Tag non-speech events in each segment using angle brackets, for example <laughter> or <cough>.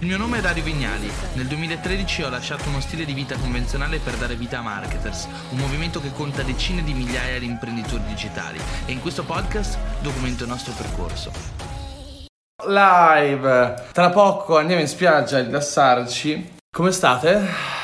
Il mio nome è Dario Vignali. Nel 2013 ho lasciato uno stile di vita convenzionale per dare vita a Marketers, un movimento che conta decine di migliaia di imprenditori digitali e in questo podcast documento il nostro percorso. Live! Tra poco andiamo in spiaggia a rilassarci. Come state?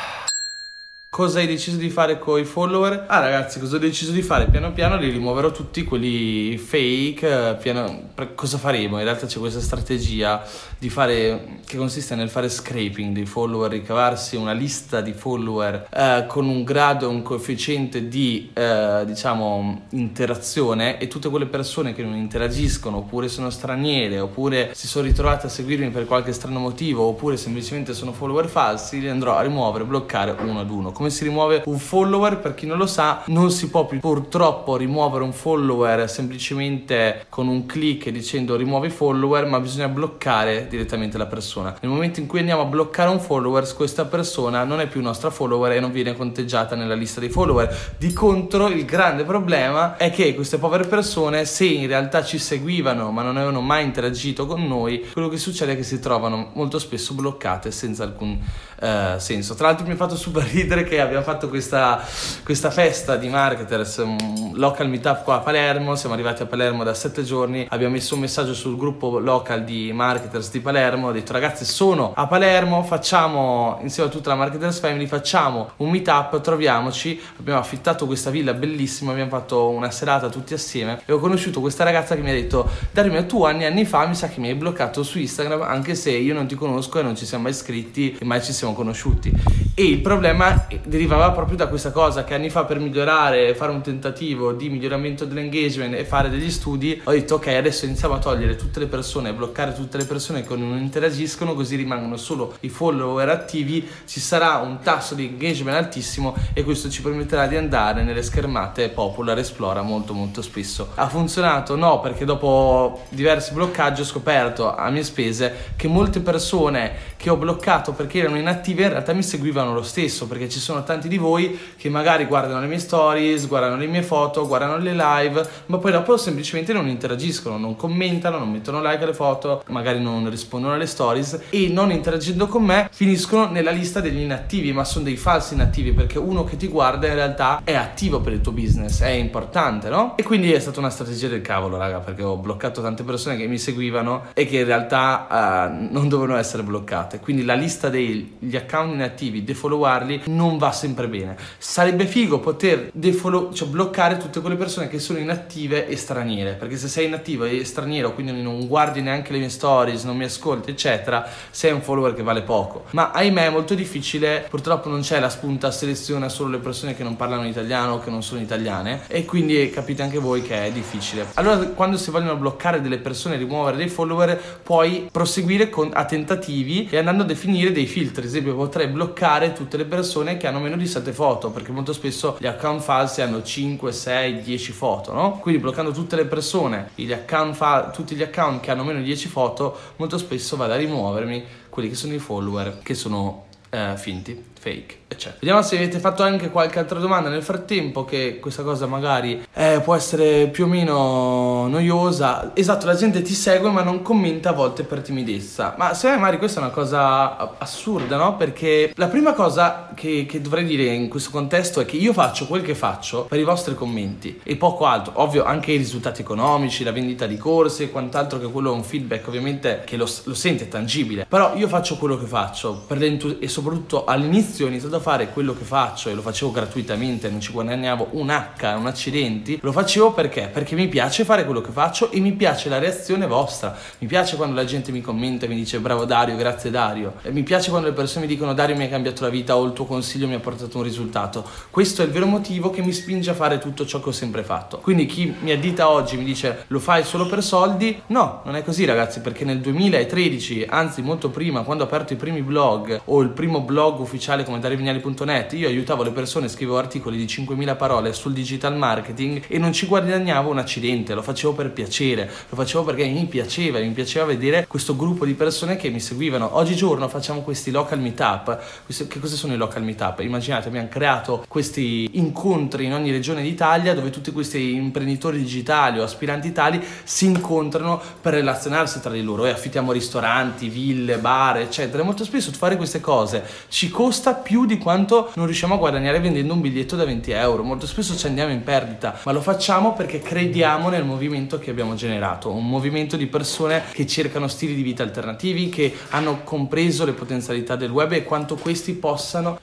Cosa hai deciso di fare con i follower? Ah ragazzi, cosa ho deciso di fare? Piano piano li rimuoverò tutti quelli fake. Piano... Cosa faremo? In realtà c'è questa strategia fare che consiste nel fare scraping dei follower, ricavarsi una lista di follower eh, con un grado, un coefficiente di eh, diciamo interazione e tutte quelle persone che non interagiscono oppure sono straniere oppure si sono ritrovate a seguirmi per qualche strano motivo oppure semplicemente sono follower falsi li andrò a rimuovere, bloccare uno ad uno come si rimuove un follower, per chi non lo sa, non si può più purtroppo rimuovere un follower semplicemente con un clic dicendo rimuovi follower, ma bisogna bloccare direttamente la persona. Nel momento in cui andiamo a bloccare un follower, questa persona non è più nostra follower e non viene conteggiata nella lista dei follower. Di contro, il grande problema è che queste povere persone, se in realtà ci seguivano ma non avevano mai interagito con noi, quello che succede è che si trovano molto spesso bloccate senza alcun uh, senso. Tra l'altro mi ha fatto super ridere che abbiamo fatto questa, questa festa di marketers, un local meetup qua a Palermo, siamo arrivati a Palermo da sette giorni, abbiamo messo un messaggio sul gruppo local di marketers di Palermo, ho detto ragazzi sono a Palermo, facciamo insieme a tutta la marketers family, facciamo un meetup, troviamoci, abbiamo affittato questa villa bellissima, abbiamo fatto una serata tutti assieme e ho conosciuto questa ragazza che mi ha detto Dario tu anni anni fa mi sa che mi hai bloccato su Instagram anche se io non ti conosco e non ci siamo mai iscritti e mai ci siamo conosciuti. E il problema derivava proprio da questa cosa che anni fa per migliorare, fare un tentativo di miglioramento dell'engagement e fare degli studi, ho detto ok adesso iniziamo a togliere tutte le persone, bloccare tutte le persone che non interagiscono così rimangono solo i follower attivi, ci sarà un tasso di engagement altissimo e questo ci permetterà di andare nelle schermate Popular Esplora molto molto spesso. Ha funzionato? No, perché dopo diversi bloccaggi ho scoperto a mie spese che molte persone che ho bloccato perché erano inattive in realtà mi seguivano lo stesso perché ci sono tanti di voi che magari guardano le mie stories, guardano le mie foto, guardano le live, ma poi dopo semplicemente non interagiscono, non commentano, non mettono like alle foto, magari non rispondono alle stories e non interagendo con me finiscono nella lista degli inattivi, ma sono dei falsi inattivi perché uno che ti guarda in realtà è attivo per il tuo business, è importante, no? E quindi è stata una strategia del cavolo, raga, perché ho bloccato tante persone che mi seguivano e che in realtà uh, non dovevano essere bloccate. Quindi la lista degli account inattivi, defollowarli non va sempre bene. Sarebbe figo poter defollow, cioè bloccare tutte quelle persone che sono inattive e straniere, perché se sei inattivo e straniero, quindi non guardi neanche le mie stories, non mi ascolti, eccetera, sei un follower che vale poco. Ma ahimè è molto difficile, purtroppo non c'è la spunta, seleziona solo le persone che non parlano italiano o che non sono italiane e quindi capite anche voi che è difficile. Allora quando si vogliono bloccare delle persone, rimuovere dei follower, puoi proseguire con, a tentativi e andando a definire dei filtri, ad esempio potrei bloccare tutte le persone che hanno meno di 7 foto, perché molto spesso gli account falsi hanno 5, 6, 10 foto, no? Quindi bloccando tutte le persone, gli account fa- tutti gli account che hanno meno di 10 foto, molto spesso vado a rimuovermi quelli che sono i follower che sono eh, finti, fake eccetera. Vediamo se avete fatto anche qualche altra domanda nel frattempo, che questa cosa magari eh, può essere più o meno noiosa. Esatto, la gente ti segue ma non commenta a volte per timidezza. Ma secondo me magari questa è una cosa assurda, no? Perché la prima cosa che, che dovrei dire in questo contesto è che io faccio quel che faccio per i vostri commenti e poco altro. Ovvio, anche i risultati economici, la vendita di corsi e quant'altro, che quello è un feedback ovviamente che lo, lo sente, è tangibile. Però io faccio quello che faccio per e soprattutto all'inizio ho iniziato a fare quello che faccio e lo facevo gratuitamente, non ci guadagnavo un H, un accidenti, lo facevo perché? Perché mi piace fare quello che faccio e mi piace la reazione vostra. Mi piace quando la gente mi commenta e mi dice bravo Dario, grazie Dario. E mi piace quando le persone mi dicono Dario mi ha cambiato la vita o il tuo consiglio mi ha portato un risultato. Questo è il vero motivo che mi spinge a fare tutto ciò che ho sempre fatto. Quindi chi mi addita oggi mi dice lo fai solo per soldi? No, non è così ragazzi, perché nel 2013, anzi molto prima, quando ho aperto i primi blog o il primo blog ufficiale digitale come darivignali.net, io aiutavo le persone, scrivevo articoli di 5.000 parole sul digital marketing e non ci guadagnavo un accidente, lo facevo per piacere, lo facevo perché mi piaceva, mi piaceva vedere questo gruppo di persone che mi seguivano. Oggigiorno facciamo questi local meetup. Che cosa sono i local meetup? Immaginate, abbiamo creato questi incontri in ogni regione d'Italia dove tutti questi imprenditori digitali o aspiranti tali si incontrano per relazionarsi tra di loro e affittiamo ristoranti, ville, bar, eccetera. Molto spesso fare queste cose ci costa più di quanto non riusciamo a guadagnare vendendo un biglietto da 20 euro. Molto spesso ci andiamo in perdita, ma lo facciamo perché crediamo nel movimento che abbiamo generato, un movimento di persone che cercano stili di vita alternativi, che hanno compreso le potenzialità del web e quanto questi possano,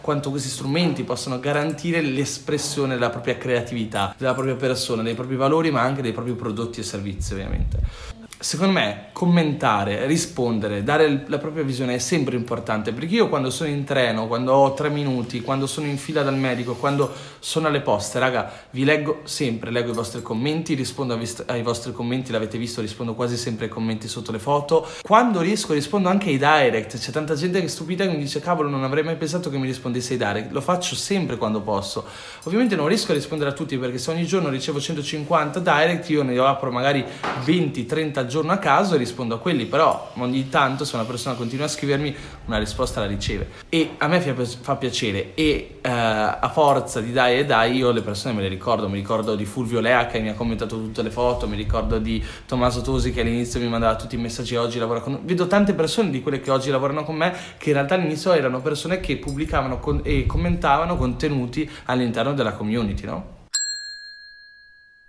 quanto questi strumenti possano garantire l'espressione della propria creatività, della propria persona, dei propri valori, ma anche dei propri prodotti e servizi, ovviamente secondo me commentare, rispondere, dare la propria visione è sempre importante perché io quando sono in treno, quando ho tre minuti, quando sono in fila dal medico, quando sono alle poste, raga, vi leggo sempre, leggo i vostri commenti, rispondo ai vostri commenti, l'avete visto, rispondo quasi sempre ai commenti sotto le foto. Quando riesco rispondo anche ai direct, c'è tanta gente che è stupita che mi dice cavolo non avrei mai pensato che mi rispondesse ai direct, lo faccio sempre quando posso. Ovviamente non riesco a rispondere a tutti perché se ogni giorno ricevo 150 direct io ne apro magari 20, 30 giorno a caso e rispondo a quelli, però ogni tanto se una persona continua a scrivermi una risposta la riceve. E a me fa piacere e uh, a forza di dai e dai io le persone me le ricordo, mi ricordo di Fulvio Lea che mi ha commentato tutte le foto, mi ricordo di Tommaso Tosi che all'inizio mi mandava tutti i messaggi oggi lavora con... Vedo tante persone di quelle che oggi lavorano con me che in realtà all'inizio erano persone che pubblicavano con... e commentavano contenuti all'interno della community, no?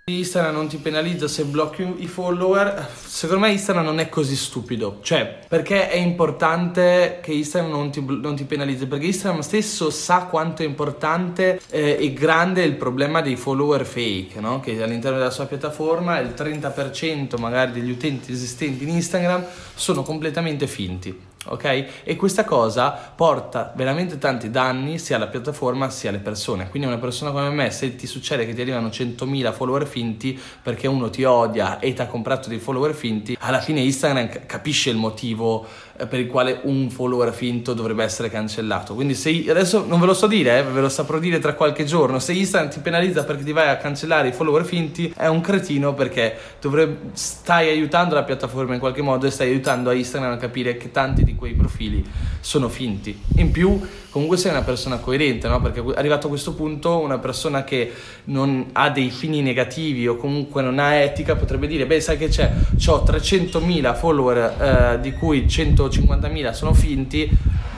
Instagram non ti penalizza se blocchi i follower. Secondo me Instagram non è così stupido. Cioè, perché è importante che Instagram non ti, non ti penalizzi? Perché Instagram stesso sa quanto è importante eh, e grande il problema dei follower fake, no? Che all'interno della sua piattaforma il 30% magari degli utenti esistenti in Instagram sono completamente finti ok? E questa cosa porta veramente tanti danni sia alla piattaforma sia alle persone. Quindi una persona come me, se ti succede che ti arrivano 100.000 follower finti perché uno ti odia e ti ha comprato dei follower finti, alla fine Instagram capisce il motivo eh, per il quale un follower finto dovrebbe essere cancellato. Quindi se adesso non ve lo so dire, eh, ve lo saprò dire tra qualche giorno, se Instagram ti penalizza perché ti vai a cancellare i follower finti, è un cretino perché dovrebbe, stai aiutando la piattaforma in qualche modo e stai aiutando a Instagram a capire che tanti di quei profili sono finti. In più, comunque sei una persona coerente, no? Perché arrivato a questo punto una persona che non ha dei fini negativi o comunque non ha etica potrebbe dire, beh sai che c'è, ho 300.000 follower eh, di cui 100 150.000 sono finti,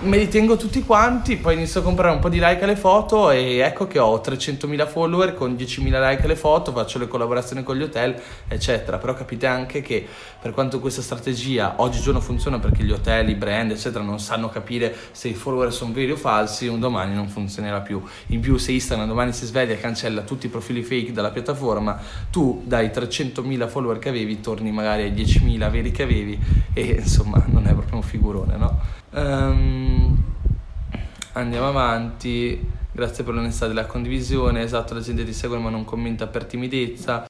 me li tengo tutti quanti, poi inizio a comprare un po' di like alle foto e ecco che ho 300.000 follower con 10.000 like alle foto, faccio le collaborazioni con gli hotel, eccetera. Però capite anche che per quanto questa strategia oggigiorno funziona perché gli hotel, i brand, eccetera, non sanno capire se i follower sono veri o falsi, un domani non funzionerà più. In più se Instagram domani si sveglia e cancella tutti i profili fake dalla piattaforma, tu dai 300.000 follower che avevi torni magari ai 10.000 veri che avevi e insomma non è proprio un figurone, no? Um, andiamo avanti. Grazie per l'onestà della condivisione. Esatto, la gente ti segue ma non commenta per timidezza.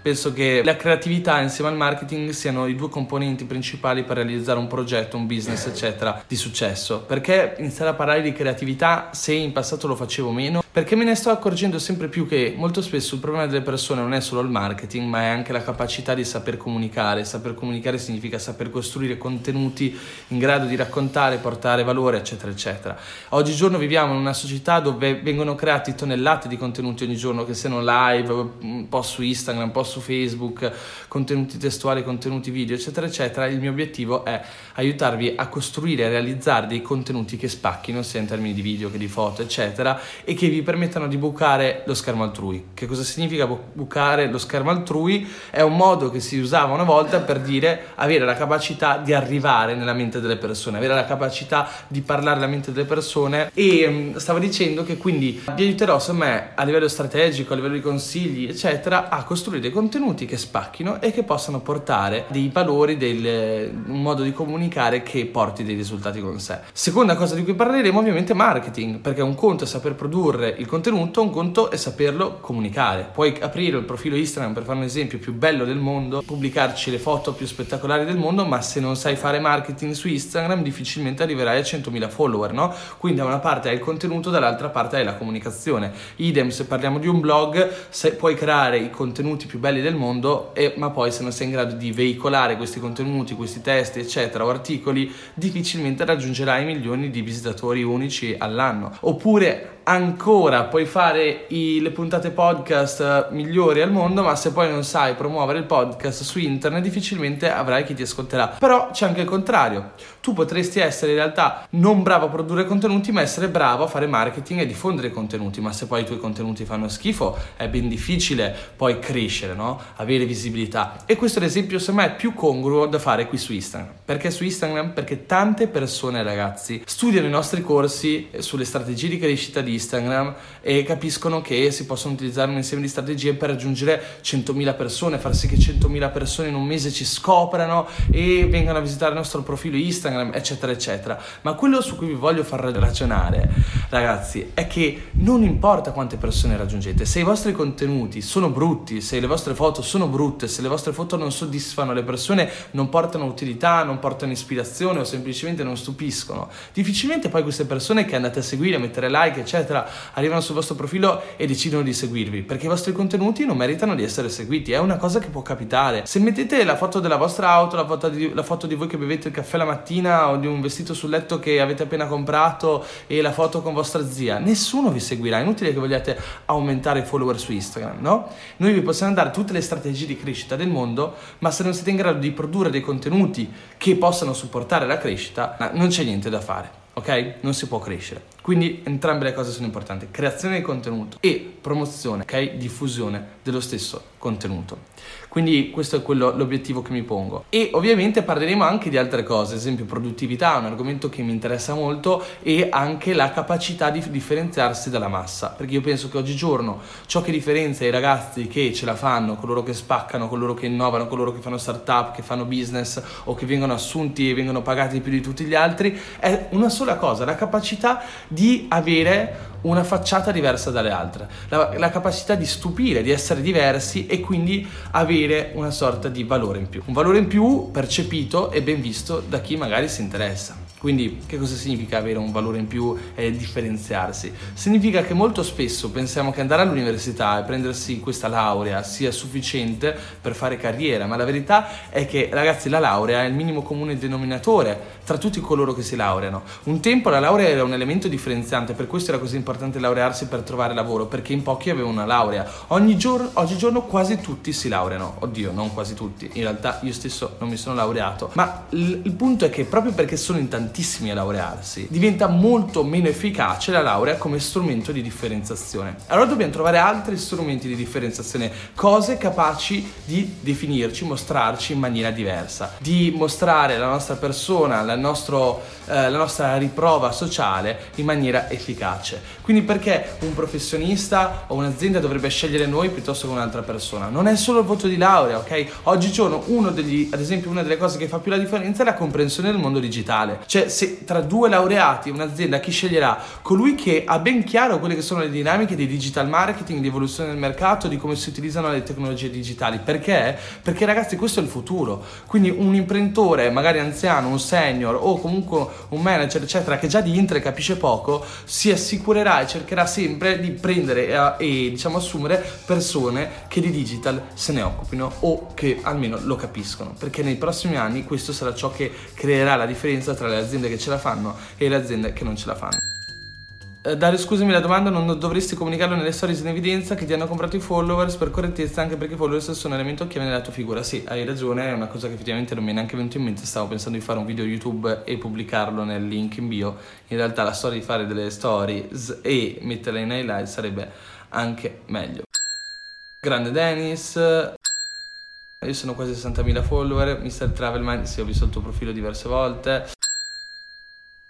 Penso che la creatività insieme al marketing siano i due componenti principali per realizzare un progetto, un business, eccetera, di successo. Perché iniziare a parlare di creatività se in passato lo facevo meno? Perché me ne sto accorgendo sempre più che molto spesso il problema delle persone non è solo il marketing, ma è anche la capacità di saper comunicare. Saper comunicare significa saper costruire contenuti in grado di raccontare, portare valore, eccetera, eccetera. Oggigiorno viviamo in una società dove vengono creati tonnellate di contenuti ogni giorno, che siano live, un po' su Instagram, un po' su Facebook, contenuti testuali, contenuti video, eccetera, eccetera. Il mio obiettivo è aiutarvi a costruire e realizzare dei contenuti che spacchino, sia in termini di video che di foto, eccetera, e che vi permettano di bucare lo schermo altrui. Che cosa significa bucare lo schermo altrui? È un modo che si usava una volta per dire avere la capacità di arrivare nella mente delle persone, avere la capacità di parlare nella mente delle persone e um, stavo dicendo che quindi vi aiuterò secondo me a livello strategico, a livello di consigli, eccetera, a costruire dei contenuti che spacchino e che possano portare dei valori, del, un modo di comunicare che porti dei risultati con sé. Seconda cosa di cui parleremo ovviamente è marketing, perché un conto è saper produrre il contenuto, un conto è saperlo comunicare. Puoi aprire il profilo Instagram per fare un esempio più bello del mondo, pubblicarci le foto più spettacolari del mondo, ma se non sai fare marketing su Instagram difficilmente arriverai a 100.000 follower, no? Quindi da una parte hai il contenuto, dall'altra parte hai la comunicazione. Idem se parliamo di un blog, se puoi creare i contenuti più belli del mondo, e, ma poi se non sei in grado di veicolare questi contenuti, questi testi, eccetera, o articoli, difficilmente raggiungerai milioni di visitatori unici all'anno. Oppure ancora puoi fare i, le puntate podcast migliori al mondo, ma se poi non sai promuovere il podcast su internet, difficilmente avrai chi ti ascolterà. Però c'è anche il contrario. Tu potresti essere in realtà non bravo a produrre contenuti, ma essere bravo a fare marketing e diffondere contenuti. Ma se poi i tuoi contenuti fanno schifo, è ben difficile poi crescere, no? Avere visibilità. E questo è l'esempio, secondo me, più congruo da fare qui su Instagram. Perché su Instagram? Perché tante persone, ragazzi, studiano i nostri corsi sulle strategie di crescita di Instagram e capiscono che si possono utilizzare un insieme di strategie per raggiungere 100.000 persone, far sì che 100.000 persone in un mese ci scoprano e vengano a visitare il nostro profilo Instagram, eccetera, eccetera. Ma quello su cui vi voglio far ragionare, ragazzi, è che non importa quante persone raggiungete, se i vostri contenuti sono brutti, se le vostre foto sono brutte, se le vostre foto non soddisfano le persone, non portano utilità, non portano ispirazione o semplicemente non stupiscono, difficilmente poi queste persone che andate a seguire, a mettere like, eccetera, arrivano sul vostro profilo e decidono di seguirvi, perché i vostri contenuti non meritano di essere seguiti, è una cosa che può capitare. Se mettete la foto della vostra auto, la foto di, la foto di voi che bevete il caffè la mattina o di un vestito sul letto che avete appena comprato e la foto con vostra zia, nessuno vi seguirà, è inutile che vogliate aumentare i follower su Instagram, no? Noi vi possiamo dare tutte le strategie di crescita del mondo, ma se non siete in grado di produrre dei contenuti che possano supportare la crescita, non c'è niente da fare ok? Non si può crescere. Quindi entrambe le cose sono importanti, creazione di contenuto e promozione, ok? Diffusione dello stesso contenuto. Quindi questo è quello, l'obiettivo che mi pongo. E ovviamente parleremo anche di altre cose, ad esempio produttività, un argomento che mi interessa molto e anche la capacità di differenziarsi dalla massa, perché io penso che oggigiorno ciò che differenzia i ragazzi che ce la fanno, coloro che spaccano, coloro che innovano, coloro che fanno startup, che fanno business o che vengono assunti e vengono pagati più di tutti gli altri, è una sola cosa, la capacità di avere una facciata diversa dalle altre, la, la, capacità di stupire, di essere diversi e quindi avere una sorta di valore in più. Un valore in più percepito e ben visto da chi magari si interessa. Quindi che cosa significa avere un valore in più e differenziarsi? Significa che molto spesso pensiamo che andare all'università e prendersi questa laurea sia sufficiente per fare carriera, ma la verità è che ragazzi la laurea è il minimo comune denominatore tra tutti coloro che si laureano. Un tempo la laurea era un elemento differenziante, per questo era così importante laurearsi per trovare lavoro, perché in pochi avevano una laurea. Ogni giorno, oggigiorno quasi tutti si laureano, oddio non quasi tutti, in realtà io stesso non mi sono laureato, ma il, punto è che proprio perché sono in tantissimi tantissimi a laurearsi, diventa molto meno efficace la laurea come strumento di differenziazione. Allora dobbiamo trovare altri strumenti di differenziazione, cose capaci di definirci, mostrarci in maniera diversa, di mostrare la nostra persona, la, nostro, eh, la nostra riprova sociale in maniera efficace. Quindi perché un professionista o un'azienda dovrebbe scegliere noi piuttosto che un'altra persona? Non è solo il voto di laurea, ok? Oggigiorno uno degli, ad esempio una delle cose che fa più la differenza è la comprensione del mondo digitale. Cioè cioè, se tra due laureati, un'azienda, chi sceglierà? Colui che ha ben chiaro quelle che sono le dinamiche di digital marketing, di evoluzione del mercato, di come si utilizzano le tecnologie digitali. Perché? Perché ragazzi, questo è il futuro. Quindi un imprenditore, magari anziano, un senior o comunque un manager, eccetera, che già di intre capisce poco, si assicurerà e cercherà sempre di prendere e, e diciamo assumere persone che di digital se ne occupino o che almeno lo capiscono. Perché nei prossimi anni questo sarà ciò che creerà la differenza tra le aziende aziende che ce la fanno e le aziende che non ce la fanno. Eh, Dario, scusami la domanda, non dovresti comunicarlo nelle stories in evidenza che ti hanno comprato i followers per correttezza, anche perché i followers sono un elemento chiave nella tua figura. Sì, hai ragione, è una cosa che effettivamente non mi è neanche venuto in mente, stavo pensando di fare un video YouTube e pubblicarlo nel link in bio. In realtà la storia di fare delle stories e metterle in highlight sarebbe anche meglio. Grande Dennis, io sono quasi 60.000 follower, Mr. Travelman, sì ho visto il tuo profilo diverse volte.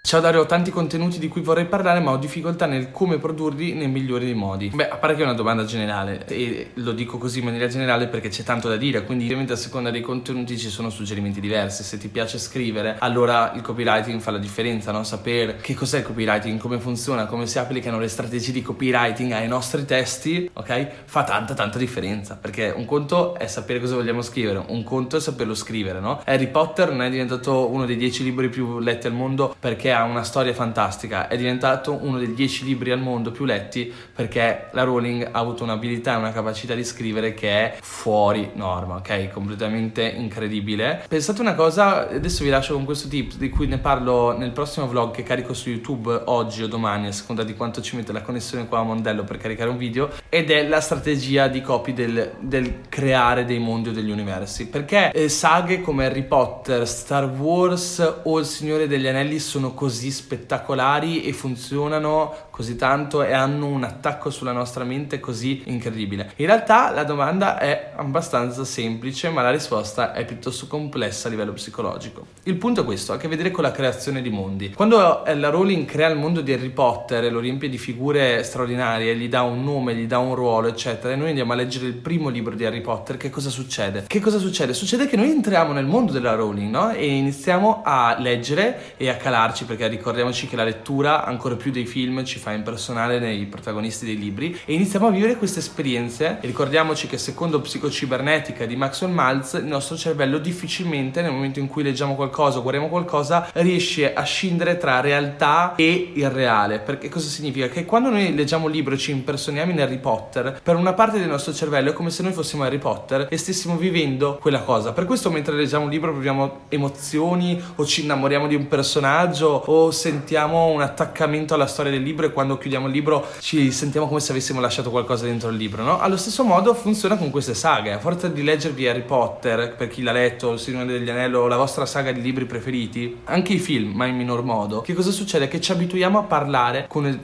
Ciao Dario, ho tanti contenuti di cui vorrei parlare, ma ho difficoltà nel come produrli nei migliori dei modi. Beh, a parte che è una domanda generale, e lo dico così in maniera generale perché c'è tanto da dire, quindi ovviamente a seconda dei contenuti ci sono suggerimenti diversi. Se ti piace scrivere, allora il copywriting fa la differenza, no? Sapere che cos'è il copywriting, come funziona, come si applicano le strategie di copywriting ai nostri testi, ok? Fa tanta tanta differenza, perché un conto è sapere cosa vogliamo scrivere, un conto è saperlo scrivere, no? Harry Potter non è diventato uno dei dieci libri più letti al mondo perché ha una storia fantastica, è diventato uno dei dieci libri al mondo più letti perché la Rowling ha avuto un'abilità e una capacità di scrivere che è fuori norma, ok? Completamente incredibile. Pensate una cosa, adesso vi lascio con questo tip di cui ne parlo nel prossimo vlog che carico su YouTube oggi o domani, a seconda di quanto ci mette la connessione qua a Mondello per caricare un video, ed è la strategia di copy del, del creare dei mondi o degli universi. Perché eh, saghe come Harry Potter, Star Wars o Il Signore degli Anelli sono così spettacolari e funzionano così tanto e hanno un attacco sulla nostra mente così incredibile? In realtà la domanda è abbastanza semplice, ma la risposta è piuttosto complessa a livello psicologico. Il punto è questo, ha a che vedere con la creazione di mondi. Quando la Rowling crea il mondo di Harry Potter e lo riempie di figure straordinarie, gli dà un nome, gli dà un ruolo, eccetera, e noi andiamo a leggere il primo libro di Harry Potter, che cosa succede? Che cosa succede? Succede che noi entriamo nel mondo della Rowling, no? E iniziamo a leggere e a calarci perché ricordiamoci che la lettura, ancora più dei film, ci fa impersonare nei protagonisti dei libri e iniziamo a vivere queste esperienze. E ricordiamoci che secondo Psicocibernetica di Maxwell Maltz, il nostro cervello difficilmente nel momento in cui leggiamo qualcosa o guardiamo qualcosa riesce a scindere tra realtà e il reale. Perché cosa significa? Che quando noi leggiamo un libro e ci impersoniamo in Harry Potter, per una parte del nostro cervello è come se noi fossimo Harry Potter e stessimo vivendo quella cosa. Per questo mentre leggiamo un libro proviamo emozioni o ci innamoriamo di un personaggio o sentiamo un attaccamento alla storia del libro e quando chiudiamo il libro ci sentiamo come se avessimo lasciato qualcosa dentro il libro, no? Allo stesso modo funziona con queste saghe. A forza di leggervi Harry Potter, per chi l'ha letto, Il Signore degli Anelli o la vostra saga di libri preferiti, anche i film, ma in minor modo, che cosa succede? Che ci abituiamo a parlare con un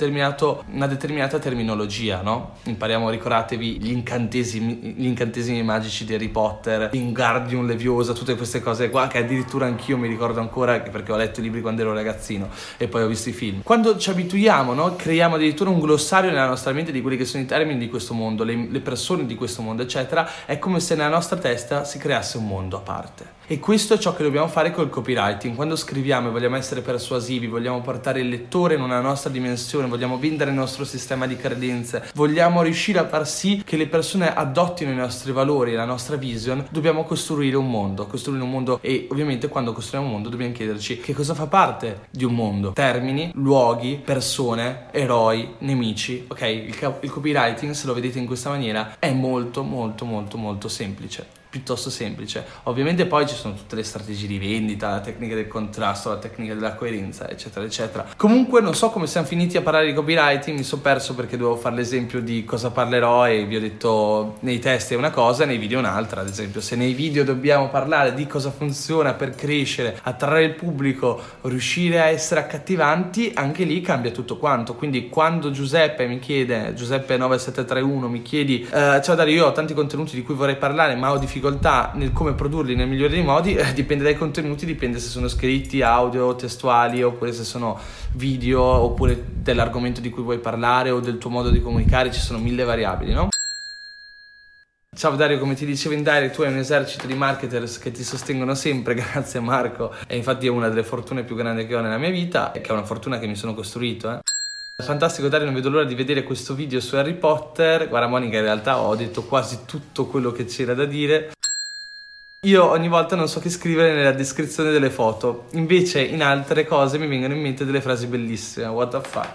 una determinata terminologia, no? Impariamo, ricordatevi, gli incantesimi, gli incantesimi magici di Harry Potter, Wingardium Leviosa, tutte queste cose qua che addirittura anch'io mi ricordo ancora perché ho letto i libri quando ero ragazzino e poi ho visto i film. Quando ci abituiamo, no? Creiamo addirittura un glossario nella nostra mente di quelli che sono i termini di questo mondo, le, le persone di questo mondo, eccetera, è come se nella nostra testa si creasse un mondo a parte. E questo è ciò che dobbiamo fare col copywriting. Quando scriviamo e vogliamo essere persuasivi, vogliamo portare il lettore in una nostra dimensione, vogliamo vendere il nostro sistema di credenze, vogliamo riuscire a far sì che le persone adottino i nostri valori, la nostra vision, dobbiamo costruire un mondo, costruire un mondo e ovviamente quando costruiamo un mondo dobbiamo chiederci che cosa fa parte di un mondo. Termini, luoghi, persone, eroi, nemici. Ok, il, il copywriting, se lo vedete in questa maniera, è molto molto molto molto semplice piuttosto semplice. Ovviamente poi ci sono tutte le strategie di vendita, la tecnica del contrasto, la tecnica della coerenza, eccetera, eccetera. Comunque non so come siamo finiti a parlare di copywriting, mi sono perso perché dovevo fare l'esempio di cosa parlerò e vi ho detto nei test è una cosa, nei video un'altra. Ad esempio, se nei video dobbiamo parlare di cosa funziona per crescere, attrarre il pubblico, riuscire a essere accattivanti, anche lì cambia tutto quanto. Quindi quando Giuseppe mi chiede, Giuseppe9731 mi chiedi, eh, ciao Dario, io ho tanti contenuti di cui vorrei parlare, ma ho difficoltà difficoltà nel come produrli nel migliore dei modi eh, dipende dai contenuti, dipende se sono scritti, audio, testuali oppure se sono video oppure dell'argomento di cui vuoi parlare o del tuo modo di comunicare, ci sono mille variabili, no? Ciao Dario, come ti dicevo in direct, tu hai un esercito di marketers che ti sostengono sempre, <laughs> grazie Marco, e infatti è una delle fortune più grandi che ho nella mia vita, che è una fortuna che mi sono costruito, eh. Fantastico Dario, non vedo l'ora di vedere questo video su Harry Potter. Guarda Monica, in realtà ho detto quasi tutto quello che c'era da dire. Io ogni volta non so che scrivere nella descrizione delle foto, invece in altre cose mi vengono in mente delle frasi bellissime. What the fuck?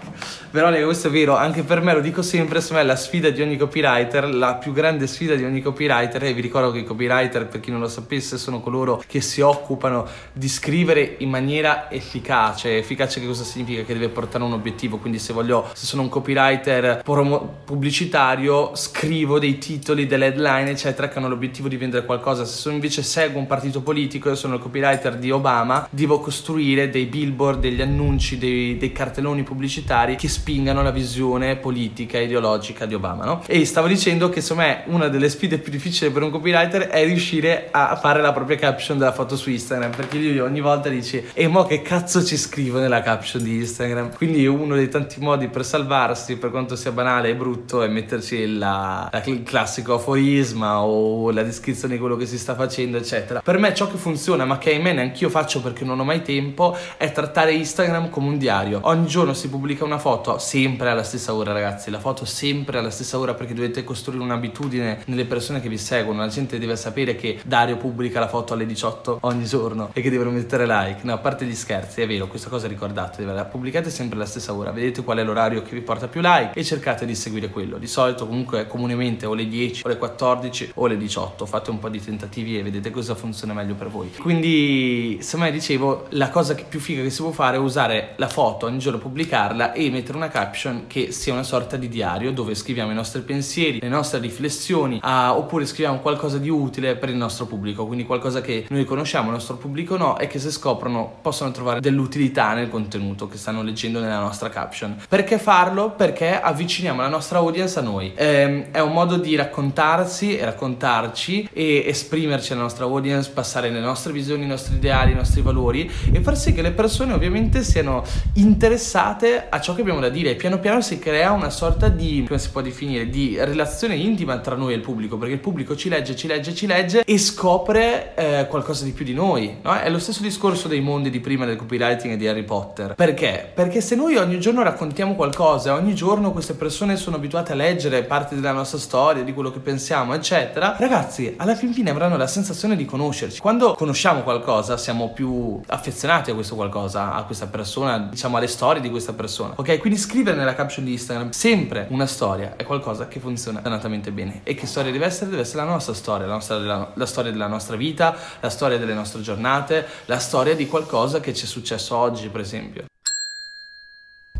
Veronica, questo è vero, anche per me lo dico sempre, secondo me la sfida di ogni copywriter, la più grande sfida di ogni copywriter, e vi ricordo che i copywriter, per chi non lo sapesse, sono coloro che si occupano di scrivere in maniera efficace. Efficace che cosa significa? Che deve portare un obiettivo, quindi se voglio, se sono un copywriter pubblicitario, scrivo dei titoli, delle headline, eccetera, che hanno l'obiettivo di vendere qualcosa. Se sono invece dice seguo un partito politico, io sono il copywriter di Obama, devo costruire dei billboard, degli annunci, dei, dei cartelloni pubblicitari che spingano la visione politica e ideologica di Obama, no? E stavo dicendo che secondo me una delle sfide più difficili per un copywriter è riuscire a fare la propria caption della foto su Instagram, perché lui ogni volta dice e mo che cazzo ci scrivo nella caption di Instagram? Quindi uno dei tanti modi per salvarsi, per quanto sia banale e brutto, è metterci la, la, il classico aforisma o la descrizione di quello che si sta facendo, eccetera. Per me ciò che funziona, ma che ahimè neanch'io faccio perché non ho mai tempo, è trattare Instagram come un diario. Ogni giorno si pubblica una foto, sempre alla stessa ora, ragazzi. La foto sempre alla stessa ora perché dovete costruire un'abitudine nelle persone che vi seguono. La gente deve sapere che Dario pubblica la foto alle 18 ogni giorno e che devono mettere like. No, a parte gli scherzi, è vero, questa cosa ricordate, la pubblicate sempre alla stessa ora. Vedete qual è l'orario che vi porta più like e cercate di seguire quello. Di solito comunque comunemente o le 10 o le 14 o le 18. Fate un po' di tentativi e vedete cosa funziona meglio per voi. Quindi, se mai dicevo, la cosa più figa che si può fare è usare la foto ogni giorno, pubblicarla e mettere una caption che sia una sorta di diario dove scriviamo i nostri pensieri, le nostre riflessioni, ah, oppure scriviamo qualcosa di utile per il nostro pubblico, quindi qualcosa che noi conosciamo, il nostro pubblico no, e che se scoprono possono trovare dell'utilità nel contenuto che stanno leggendo nella nostra caption. Perché farlo? Perché avviciniamo la nostra audience a noi. Ehm, è un modo di raccontarsi e raccontarci e esprimerci alla nostra audience, passare le nostre visioni, i nostri ideali, i nostri valori e far sì che le persone ovviamente siano interessate a ciò che abbiamo da dire. Piano piano si crea una sorta di, come si può definire, di relazione intima tra noi e il pubblico, perché il pubblico ci legge, ci legge, ci legge e scopre eh, qualcosa di più di noi. No? È lo stesso discorso dei mondi di prima del copywriting e di Harry Potter. Perché? Perché se noi ogni giorno raccontiamo qualcosa, ogni giorno queste persone sono abituate a leggere parte della nostra storia, di quello che pensiamo, eccetera, ragazzi, alla fin fine avranno la sensazione di conoscerci. Quando conosciamo qualcosa, siamo più affezionati a questo qualcosa, a questa persona, diciamo alle storie di questa persona. Ok? Quindi scrivere nella caption di Instagram sempre una storia è qualcosa che funziona dannatamente bene. E che storia deve essere? Deve essere la nostra storia, la, nostra, la, la storia della nostra vita, la storia delle nostre giornate, la storia di qualcosa che ci è successo oggi, per esempio.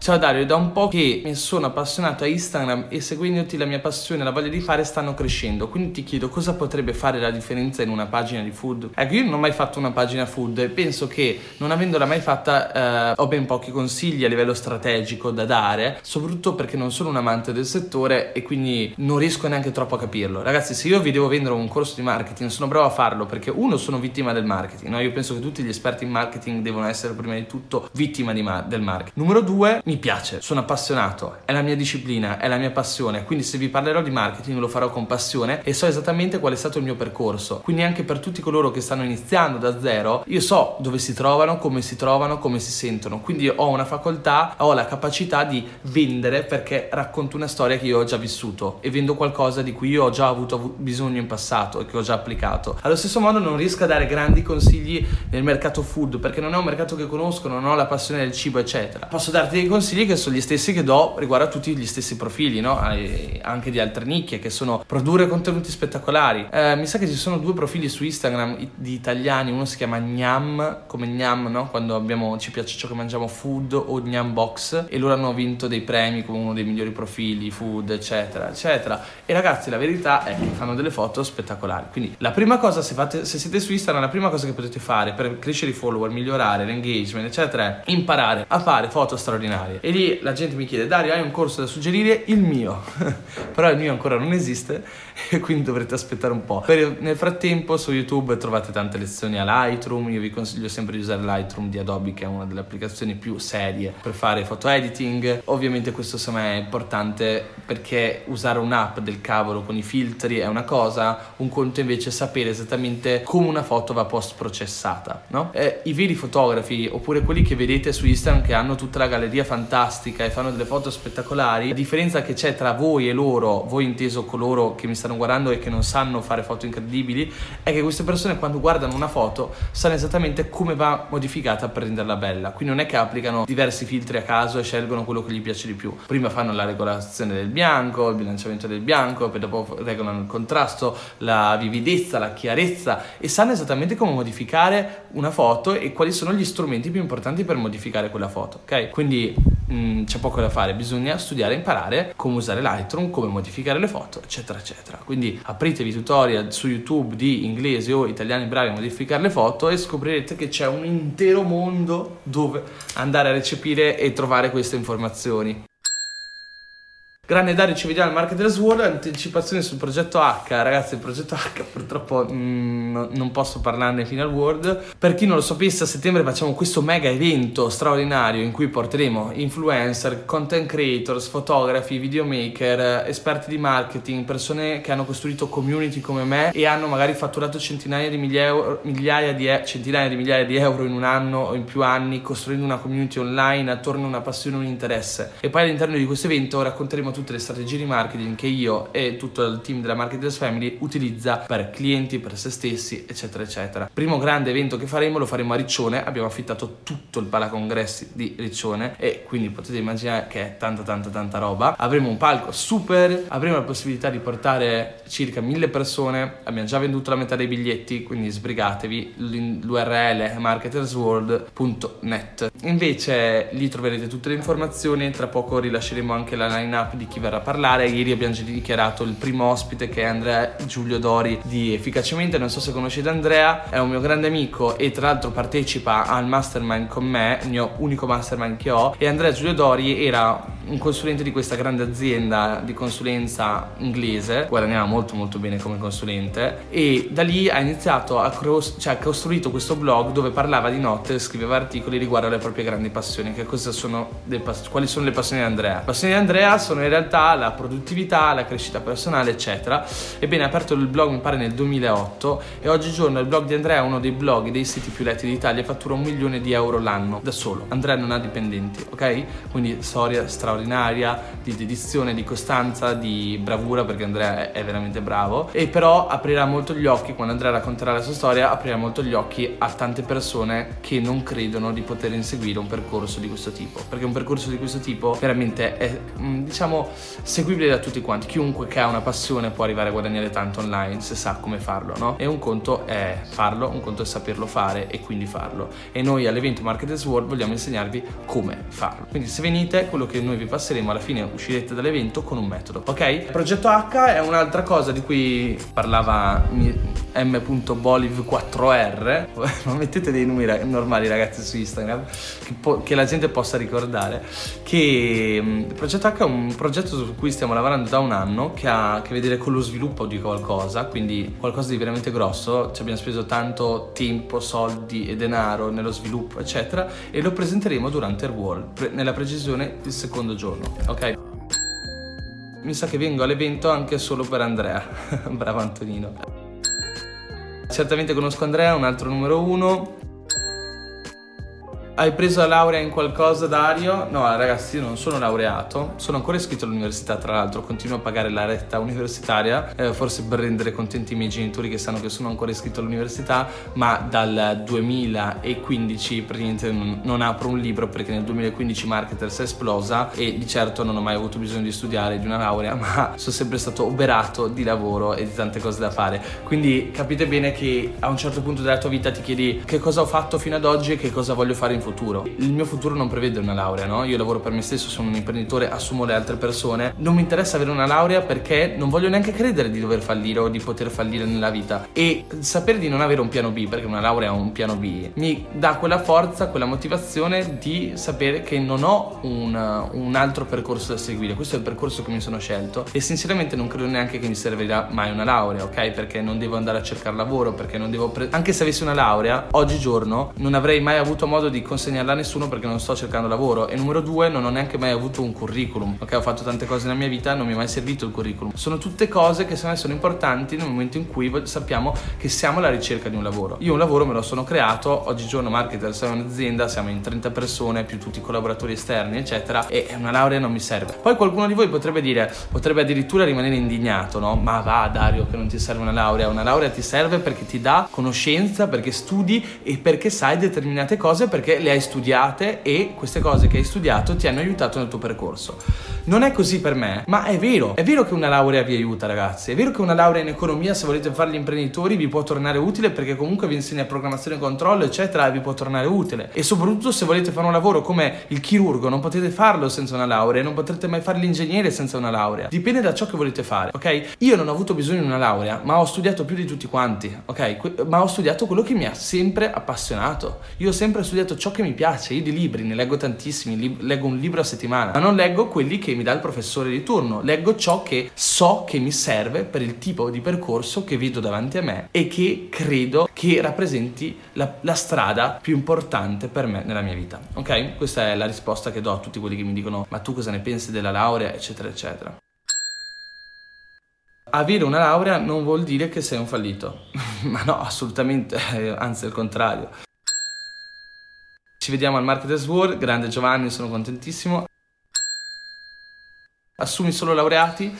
Ciao Dario, da un po' che mi sono appassionato a Instagram e seguendoti la mia passione e la voglia di fare stanno crescendo, quindi ti chiedo cosa potrebbe fare la differenza in una pagina di food? Ecco, io non ho mai fatto una pagina food e penso che non avendola mai fatta eh, ho ben pochi consigli a livello strategico da dare, soprattutto perché non sono un amante del settore e quindi non riesco neanche troppo a capirlo. Ragazzi, se io vi devo vendere un corso di marketing, sono bravo a farlo perché uno sono vittima del marketing, no? Io penso che tutti gli esperti in marketing devono essere prima di tutto vittima di ma- del marketing. Numero due, mi piace, sono appassionato, è la mia disciplina, è la mia passione, quindi se vi parlerò di marketing lo farò con passione e so esattamente qual è stato il mio percorso. Quindi anche per tutti coloro che stanno iniziando da zero, io so dove si trovano, come si trovano, come si sentono. Quindi ho una facoltà, ho la capacità di vendere perché racconto una storia che io ho già vissuto e vendo qualcosa di cui io ho già avuto bisogno in passato e che ho già applicato. Allo stesso modo non riesco a dare grandi consigli nel mercato food perché non è un mercato che conosco, non ho la passione del cibo, eccetera. Posso darti dei consigli che sono gli stessi che do riguardo a tutti gli stessi profili, no? anche di altre nicchie, che sono produrre contenuti spettacolari. Eh, mi sa che ci sono due profili su Instagram di italiani, uno si chiama Gnam, come Gnam, no? Quando abbiamo, ci piace ciò che mangiamo food o Gnam Box e loro hanno vinto dei premi come uno dei migliori profili food, eccetera, eccetera. E ragazzi, la verità è che fanno delle foto spettacolari. Quindi la prima cosa, se, fate, se siete su Instagram, la prima cosa che potete fare per crescere i follower, migliorare l'engagement, eccetera, è imparare a fare foto straordinarie. E lì la gente mi chiede, Dario, hai un corso da suggerire? Il mio. <laughs> Però il mio ancora non esiste <laughs> e quindi dovrete aspettare un po'. Per, nel frattempo su YouTube trovate tante lezioni a Lightroom, io vi consiglio sempre di usare Lightroom di Adobe che è una delle applicazioni più serie per fare foto editing. Ovviamente questo secondo me è importante perché usare un'app del cavolo con i filtri è una cosa, un conto invece è sapere esattamente come una foto va post processata, no? Eh, I veri fotografi oppure quelli che vedete su Instagram che hanno tutta la galleria fantastica e fanno delle foto spettacolari, la differenza che c'è tra voi e loro, voi inteso coloro che mi stanno guardando e che non sanno fare foto incredibili, è che queste persone quando guardano una foto sanno esattamente come va modificata per renderla bella. Quindi non è che applicano diversi filtri a caso e scelgono quello che gli piace di più. Prima fanno la regolazione del bianco, il bilanciamento del bianco, poi dopo regolano il contrasto, la vividezza, la chiarezza e sanno esattamente come modificare una foto e quali sono gli strumenti più importanti per modificare quella foto, ok? Quindi mm, c'è poco da fare, bisogna studiare e imparare come usare Lightroom, come modificare le foto, eccetera, eccetera. Quindi apritevi tutorial su YouTube di inglesi o italiani bravi a modificare le foto e scoprirete che c'è un intero mondo dove andare a recepire e trovare queste informazioni. Grande Dario, ci vediamo al Marketers World. Anticipazioni sul progetto H. Ragazzi, il progetto H <laughs> purtroppo mm, non posso parlarne fino al World. Per chi non lo sapesse, a settembre facciamo questo mega evento straordinario in cui porteremo influencer, content creators, fotografi, videomaker, esperti di marketing, persone che hanno costruito community come me e hanno magari fatturato centinaia di migliaia, di, centinaia di migliaia di euro in un anno o in più anni costruendo una community online attorno a una passione, un interesse. E poi all'interno di questo evento racconteremo tutti tutte le strategie di marketing che io e tutto il team della Marketers Family utilizza per clienti, per se stessi, eccetera, eccetera. Primo grande evento che faremo lo faremo a Riccione, abbiamo affittato tutto il palacongressi di Riccione e quindi potete immaginare che è tanta tanta tanta roba. Avremo un palco super, avremo la possibilità di portare circa mille persone, abbiamo già venduto la metà dei biglietti, quindi sbrigatevi, l'URL è marketersworld.net. Invece lì troverete tutte le informazioni, tra poco rilasceremo anche la line up di chi verrà a parlare. Ieri abbiamo già dichiarato il primo ospite che è Andrea Giulio Dori di Efficacemente. Non so se conoscete Andrea, è un mio grande amico e tra l'altro partecipa al mastermind con me, il mio unico mastermind che ho. E Andrea Giulio Dori era un consulente di questa grande azienda di consulenza inglese, guadagnava molto molto bene come consulente e da lì ha iniziato a cross, cioè costruito questo blog dove parlava di notte, scriveva articoli riguardo alle proprie grandi passioni, che cosa sono le, quali sono le passioni di Andrea. Le passioni di Andrea sono in realtà la produttività, la crescita personale, eccetera. Ebbene, ha aperto il blog mi pare nel 2008 e oggigiorno il blog di Andrea è uno dei blog dei siti più letti d'Italia, fattura un milione di euro l'anno da solo. Andrea non ha dipendenti, ok? Quindi storia straordinaria di dedizione, di costanza, di bravura perché Andrea è veramente bravo e però aprirà molto gli occhi quando Andrea racconterà la sua storia, aprirà molto gli occhi a tante persone che non credono di poter inseguire un percorso di questo tipo, perché un percorso di questo tipo veramente è mm, seguibile da tutti quanti, chiunque che ha una passione può arrivare a guadagnare tanto online se sa come farlo, no? E un conto è farlo, un conto è saperlo fare e quindi farlo. E noi all'evento Marketers World vogliamo insegnarvi come farlo. Quindi se venite, quello che noi vi passeremo alla fine uscirete dall'evento con un metodo, ok? Il progetto H è un'altra cosa di cui parlava m.boliv4r, <laughs> ma mettete dei numeri normali ragazzi su Instagram che, po- che la gente possa ricordare che mm, il progetto H è un progetto su cui stiamo lavorando da un anno che ha a che vedere con lo sviluppo di qualcosa, quindi qualcosa di veramente grosso, ci abbiamo speso tanto tempo, soldi e denaro nello sviluppo eccetera e lo presenteremo durante il World, pre- nella precisione il secondo giorno, ok? Mi sa che vengo all'evento anche solo per Andrea. <laughs> Bravo Antonino. Certamente conosco Andrea, un altro numero uno. Hai preso la laurea in qualcosa, Dario? No, ragazzi, io non sono laureato, sono ancora iscritto all'università, tra l'altro, continuo a pagare la retta universitaria, eh, forse per rendere contenti i miei genitori che sanno che sono ancora iscritto all'università, ma dal 2015 praticamente non, non apro un libro perché nel 2015 Marketers è esplosa e di certo non ho mai avuto bisogno di studiare di una laurea, <laughs> ma sono sempre stato oberato di lavoro e di tante cose da fare. Quindi capite bene che a un certo punto della tua vita ti chiedi che cosa ho fatto fino ad oggi e che cosa voglio fare in futuro futuro. Il mio futuro non prevede una laurea, no? Io lavoro per me stesso, sono un imprenditore, assumo le altre persone. Non mi interessa avere una laurea perché non voglio neanche credere di dover fallire o di poter fallire nella vita. E sapere di non avere un piano B, perché una laurea è un piano B, mi dà quella forza, quella motivazione di sapere che non ho un, un altro percorso da seguire. Questo è il percorso che mi sono scelto e sinceramente non credo neanche che mi servirà mai una laurea, ok? Perché non devo andare a cercare lavoro, perché non devo... Pre- anche se avessi una laurea, oggigiorno non avrei mai avuto modo di consegnarla a nessuno perché non sto cercando lavoro. E numero due non ho neanche mai avuto un curriculum ok? Ho fatto tante cose nella mia vita non mi è mai servito il curriculum. Sono tutte cose che secondo me sono importanti nel momento in cui sappiamo che siamo alla ricerca di un lavoro. Io un lavoro me lo sono creato oggigiorno Marketer è un'azienda siamo in 30 persone più tutti i collaboratori esterni eccetera e una laurea non mi serve. Poi qualcuno di voi potrebbe dire potrebbe addirittura rimanere indignato no? Ma va Dario che non ti serve una laurea. Una laurea ti serve perché ti dà conoscenza perché studi e perché sai determinate cose perché le hai studiate e queste cose che hai studiato ti hanno aiutato nel tuo percorso. Non è così per me, ma è vero. È vero che una laurea vi aiuta, ragazzi. È vero che una laurea in economia, se volete fare gli imprenditori, vi può tornare utile perché comunque vi insegna programmazione e controllo, eccetera, e vi può tornare utile. E soprattutto se volete fare un lavoro come il chirurgo, non potete farlo senza una laurea, non potrete mai fare l'ingegnere senza una laurea. Dipende da ciò che volete fare, ok? Io non ho avuto bisogno di una laurea, ma ho studiato più di tutti quanti, ok? Ma ho studiato quello che mi ha sempre appassionato. Io ho sempre studiato ciò che mi piace. Io di libri ne leggo tantissimi, leggo un libro a settimana, ma non leggo quelli che mi dà il professore di turno, leggo ciò che so che mi serve per il tipo di percorso che vedo davanti a me e che credo che rappresenti la, la strada più importante per me nella mia vita. Ok? Questa è la risposta che do a tutti quelli che mi dicono ma tu cosa ne pensi della laurea, eccetera, eccetera. Avere una laurea non vuol dire che sei un fallito, <laughs> ma no, assolutamente, anzi al contrario. Ci vediamo al Marketers World, grande Giovanni, sono contentissimo assumi solo laureati.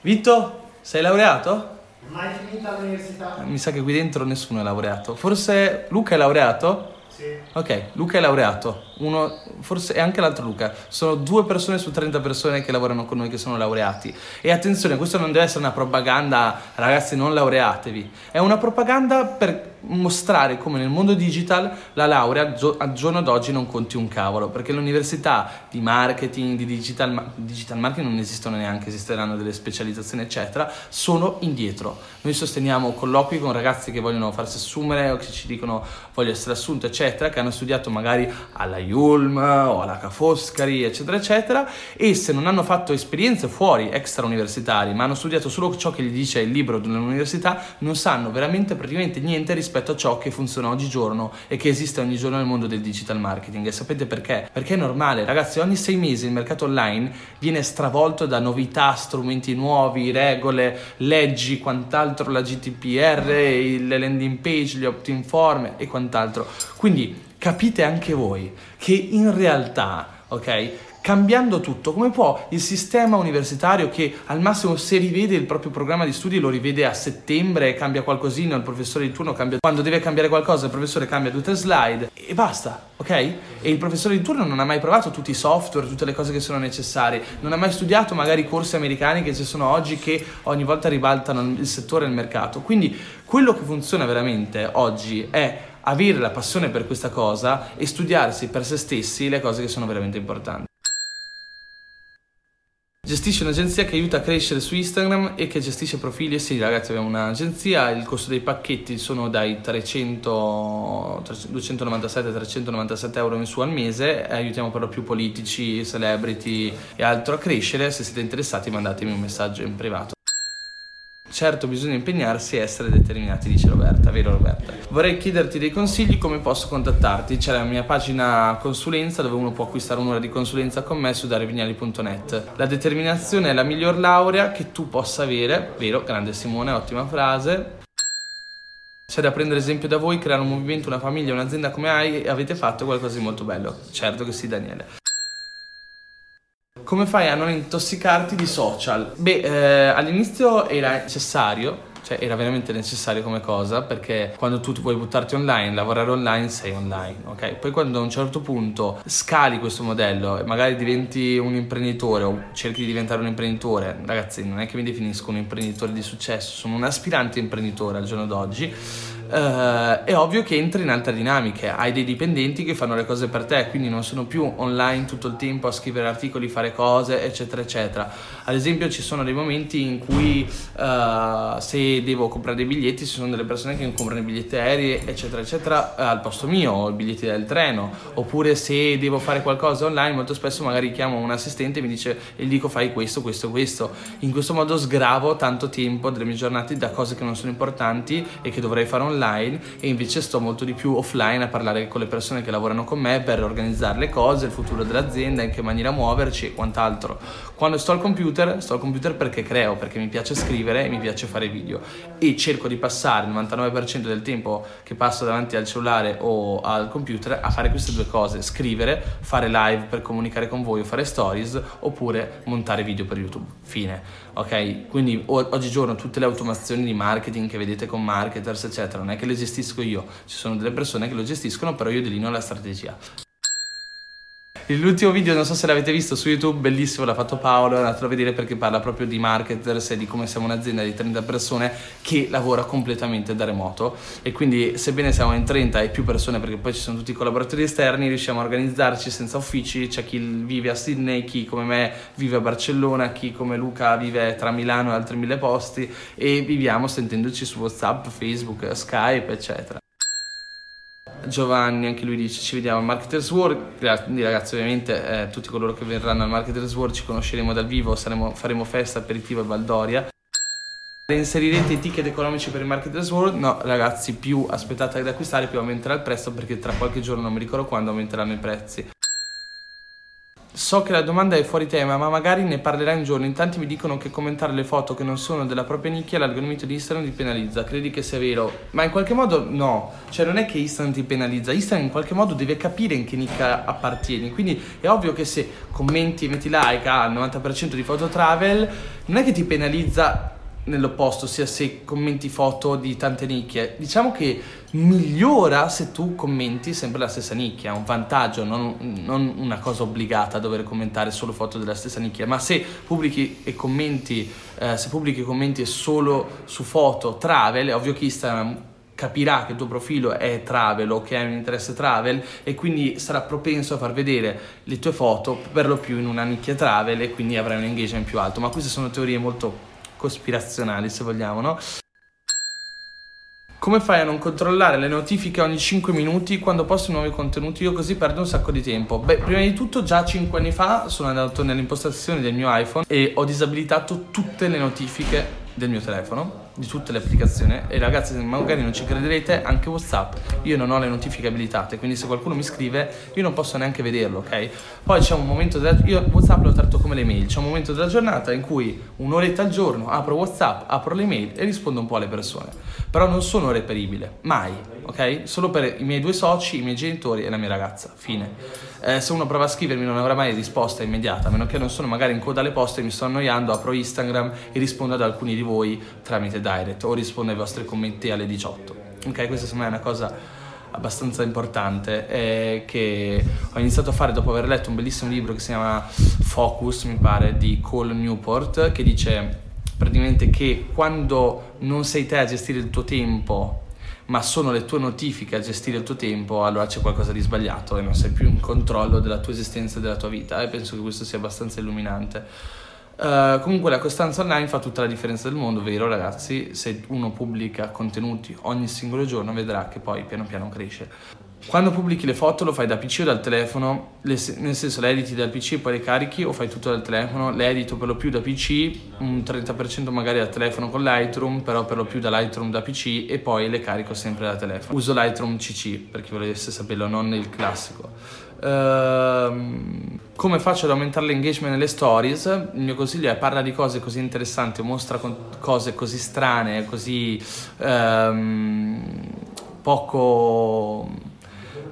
Vito, sei laureato? Mai finita l'università? Mi sa che qui dentro nessuno è laureato. Forse Luca è laureato? Sì. Ok, Luca è laureato. Uno, forse, e anche l'altro Luca. Sono due persone su 30 persone che lavorano con noi che sono laureati. E attenzione, questo non deve essere una propaganda, ragazzi, non laureatevi. È una propaganda per mostrare come nel mondo digital la laurea al giorno d'oggi non conti un cavolo, perché le università di marketing, di digital, digital marketing non esistono neanche, esisteranno delle specializzazioni, eccetera, sono indietro. Noi sosteniamo colloqui con ragazzi che vogliono farsi assumere o che ci dicono voglio essere assunto, eccetera, che hanno studiato magari alla Yulm o alla Ca' Foscari, eccetera, eccetera, e se non hanno fatto esperienze fuori, extra universitari, ma hanno studiato solo ciò che gli dice il libro dell'università, non sanno veramente praticamente niente rispetto a ciò che funziona oggigiorno e che esiste ogni giorno nel mondo del digital marketing. E sapete perché? Perché è normale, ragazzi, ogni sei mesi il mercato online viene stravolto da novità, strumenti nuovi, regole, leggi, quant'altro, la GDPR, le landing page, gli opt-in form e quant'altro. Quindi capite anche voi che in realtà, ok? Cambiando tutto, come può il sistema universitario che al massimo se rivede il proprio programma di studi lo rivede a settembre, cambia qualcosina, il professore di turno cambia quando deve cambiare qualcosa, il professore cambia due o tre slide e basta, ok? E il professore di turno non ha mai provato tutti i software, tutte le cose che sono necessarie, non ha mai studiato magari i corsi americani che ci sono oggi che ogni volta ribaltano il settore e il mercato. Quindi quello che funziona veramente oggi è avere la passione per questa cosa e studiarsi per se stessi le cose che sono veramente importanti. Gestisce un'agenzia che aiuta a crescere su Instagram e che gestisce profili. Sì, ragazzi, abbiamo un'agenzia. Il costo dei pacchetti sono dai 300, 297-397 euro in su al mese. Aiutiamo per lo più politici, celebrity e altro a crescere. Se siete interessati, mandatemi un messaggio in privato. Certo, bisogna impegnarsi e essere determinati, dice Roberta, vero Roberta? Vorrei chiederti dei consigli, come posso contattarti? C'è la mia pagina consulenza dove uno può acquistare un'ora di consulenza con me su darevignali.net. La determinazione è la miglior laurea che tu possa avere, vero? Grande Simone, ottima frase. C'è da prendere esempio da voi, creare un movimento, una famiglia, un'azienda come hai e avete fatto qualcosa di molto bello. Certo che sì, Daniele. Come fai a non intossicarti di social? Beh, eh, all'inizio era necessario, cioè era veramente necessario come cosa perché quando tu vuoi buttarti online, lavorare online, sei online, ok? Poi quando a un certo punto scali questo modello e magari diventi un imprenditore o cerchi di diventare un imprenditore, ragazzi, non è che mi definisco un imprenditore di successo, sono un aspirante imprenditore al giorno d'oggi Uh, è ovvio che entri in altre dinamiche, hai dei dipendenti che fanno le cose per te, quindi non sono più online tutto il tempo a scrivere articoli, fare cose, eccetera, eccetera. Ad esempio ci sono dei momenti in cui uh, se devo comprare dei biglietti ci sono delle persone che comprano i biglietti aerei, eccetera, eccetera, al posto mio, o i biglietti del treno, oppure se devo fare qualcosa online, molto spesso magari chiamo un assistente e mi dice e gli dico fai questo, questo, questo. In questo modo sgravo tanto tempo delle mie giornate da cose che non sono importanti e che dovrei fare online online e invece sto molto di più offline a parlare con le persone che lavorano con me per organizzare le cose, il futuro dell'azienda, in che maniera muoverci e quant'altro. Quando sto al computer, sto al computer perché creo, perché mi piace scrivere e mi piace fare video e cerco di passare il 99% del tempo che passo davanti al cellulare o al computer a fare queste due cose, scrivere, fare live per comunicare con voi o fare stories oppure montare video per YouTube. Fine. Ok? Quindi oggigiorno tutte le automazioni di marketing che vedete con marketers eccetera non è che le gestisco io, ci sono delle persone che lo gestiscono, però io delineo la strategia. L'ultimo video, non so se l'avete visto su YouTube, bellissimo, l'ha fatto Paolo, andatelo a vedere perché parla proprio di marketers e di come siamo un'azienda di 30 persone che lavora completamente da remoto. E quindi sebbene siamo in 30 e più persone perché poi ci sono tutti i collaboratori esterni, riusciamo a organizzarci senza uffici, c'è chi vive a Sydney, chi come me vive a Barcellona, chi come Luca vive tra Milano e altri mille posti. E viviamo sentendoci su WhatsApp, Facebook, Skype, eccetera. Giovanni, anche lui dice ci vediamo al Marketers World, quindi ragazzi ovviamente eh, tutti coloro che verranno al Marketers World ci conosceremo dal vivo, saremo, faremo festa, aperitivo e Valdoria. Inserirete i ticket economici per il Marketers World? No ragazzi, più aspettate ad acquistare più aumenterà il prezzo perché tra qualche giorno, non mi ricordo quando, aumenteranno i prezzi. So che la domanda è fuori tema, ma magari ne parlerai un giorno. In tanti mi dicono che commentare le foto che non sono della propria nicchia l'algoritmo di Instagram ti penalizza. Credi che sia vero? Ma in qualche modo no. Cioè non è che Instagram ti penalizza, Instagram in qualche modo deve capire in che nicchia appartieni. Quindi è ovvio che se commenti e metti like al 90% di foto travel, non è che ti penalizza nell'opposto, sia se commenti foto di tante nicchie. Diciamo che migliora se tu commenti sempre la stessa nicchia, è un vantaggio, non, non, una cosa obbligata a dover commentare solo foto della stessa nicchia, ma se pubblichi e commenti, eh, se pubblichi commenti solo su foto travel, è ovvio che Instagram capirà che il tuo profilo è travel o che hai un interesse travel e quindi sarà propenso a far vedere le tue foto per lo più in una nicchia travel e quindi avrai un engagement più alto, ma queste sono teorie molto cospirazionali se vogliamo, no? Come fai a non controllare le notifiche ogni 5 minuti quando posti nuovi contenuti? Io così perdo un sacco di tempo. Beh, prima di tutto già 5 anni fa sono andato nelle impostazioni del mio iPhone e ho disabilitato tutte le notifiche del mio telefono di tutte le applicazioni. E ragazzi magari non ci crederete anche Whatsapp io non ho le notifiche abilitate quindi se qualcuno mi scrive io non posso neanche vederlo ok? Poi c'è un momento della, io Whatsapp lo tratto come le mail c'è un momento della giornata in cui un'oretta al giorno apro Whatsapp apro le mail e rispondo un po' alle persone. Però non sono reperibile mai ok? Solo per i miei due soci i miei genitori e la mia ragazza. Fine. Eh, se uno prova a scrivermi non avrà mai risposta immediata a meno che non sono magari in coda alle poste e mi sto annoiando apro Instagram e rispondo ad alcuni di voi tramite direct o rispondo ai vostri commenti alle 18. Ok, questa secondo me è una cosa abbastanza importante eh, che ho iniziato a fare dopo aver letto un bellissimo libro che si chiama Focus, mi pare, di Cole Newport, che dice praticamente che quando non sei te a gestire il tuo tempo ma sono le tue notifiche a gestire il tuo tempo, allora c'è qualcosa di sbagliato e non sei più in controllo della tua esistenza e della tua vita e penso che questo sia abbastanza illuminante. Uh, comunque la costanza online fa tutta la differenza del mondo, vero ragazzi? Se uno pubblica contenuti ogni singolo giorno vedrà che poi piano piano cresce. Quando pubblichi le foto lo fai da PC o dal telefono, le, nel senso le editi dal PC e poi le carichi o fai tutto dal telefono, le edito per lo più da PC, un 30% magari dal telefono con Lightroom, però per lo più da Lightroom da PC e poi le carico sempre da telefono. Uso Lightroom CC per chi volesse saperlo, non il classico. Uh, come faccio ad aumentare l'engagement nelle stories? Il mio consiglio è parla di cose così interessanti, mostra cose così strane, così um, poco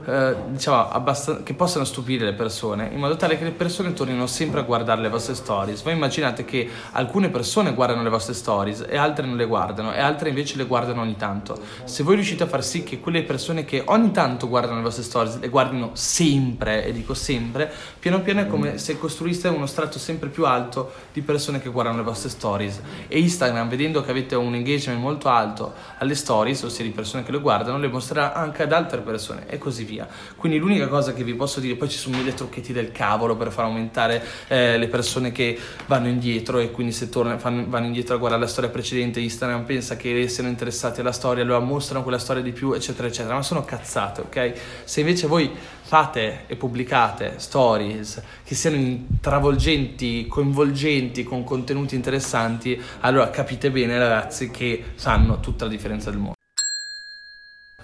eh, diciamo, abbastan- che possano stupire le persone, in modo tale che le persone tornino sempre a guardare le vostre stories. Voi immaginate che alcune persone guardano le vostre stories e altre non le guardano e altre invece le guardano ogni tanto. Se voi riuscite a far sì che quelle persone che ogni tanto guardano le vostre stories le guardino sempre, e dico sempre, piano piano è come se costruiste uno strato sempre più alto di persone che guardano le vostre stories. E Instagram, vedendo che avete un engagement molto alto alle stories, ossia di persone che le guardano, le mostrerà anche ad altre persone e così via via. Quindi l'unica cosa che vi posso dire, poi ci sono mille trucchetti del cavolo per far aumentare eh, le persone che vanno indietro e quindi se tornano, fanno, vanno indietro a guardare la storia precedente, Instagram pensa che siano interessati alla storia, allora mostrano quella storia di più, eccetera, eccetera. Ma sono cazzate, ok? Se invece voi fate e pubblicate stories che siano travolgenti, coinvolgenti, con contenuti interessanti, allora capite bene ragazzi che fanno tutta la differenza del mondo.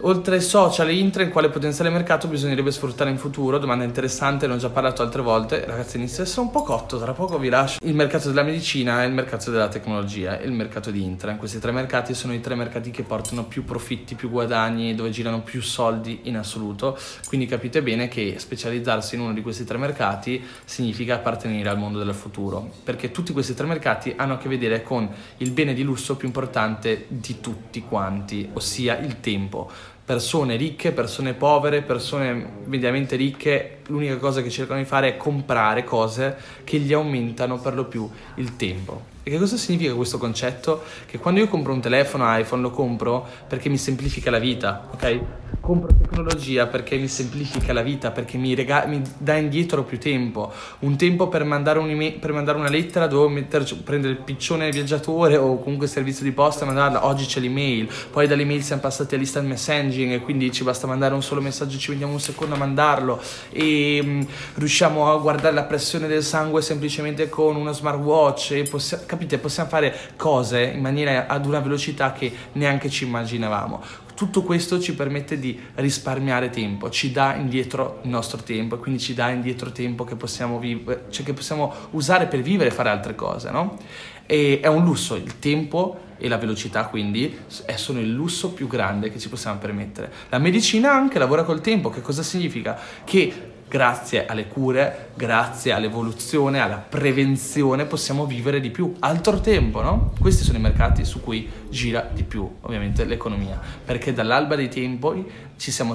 Oltre social e intra, quale potenziale mercato bisognerebbe sfruttare in futuro? Domanda interessante, ne ho già parlato altre volte. Ragazzi, inizia a un po' cotto, tra poco vi lascio. Il mercato della medicina, il mercato della tecnologia e il mercato di intra. Questi tre mercati sono i tre mercati che portano più profitti, più guadagni, dove girano più soldi in assoluto. Quindi capite bene che specializzarsi in uno di questi tre mercati significa appartenere al mondo del futuro, perché tutti questi tre mercati hanno a che vedere con il bene di lusso più importante di tutti quanti, ossia il tempo persone ricche, persone povere, persone mediamente ricche, l'unica cosa che cercano di fare è comprare cose che gli aumentano per lo più il tempo. E che cosa significa questo concetto? Che quando io compro un telefono iPhone lo compro perché mi semplifica la vita, ok? Compro tecnologia perché mi semplifica la vita, perché mi, rega- mi dà indietro più tempo. Un tempo per mandare, per mandare una lettera dovevo metterci, prendere il piccione viaggiatore o comunque il servizio di posta e mandarla. Oggi c'è l'email, poi dall'email siamo passati all'instant messaging e quindi ci basta mandare un solo messaggio, ci vediamo un secondo a mandarlo e mh, mm, riusciamo a guardare la pressione del sangue semplicemente con uno smartwatch e possiamo capite, possiamo fare cose in maniera ad una velocità che neanche ci immaginavamo. Tutto questo ci permette di risparmiare tempo, ci dà indietro il nostro tempo e quindi ci dà indietro tempo che possiamo, vivere, cioè che possiamo usare per vivere e fare altre cose, no? E è un lusso, il tempo e la velocità quindi sono il lusso più grande che ci possiamo permettere. La medicina anche lavora col tempo, che cosa significa? Che grazie alle cure, grazie all'evoluzione, alla prevenzione, possiamo vivere di più, altro tempo, no? Questi sono i mercati su cui gira di più, ovviamente, l'economia, perché dall'alba dei tempi ci siamo,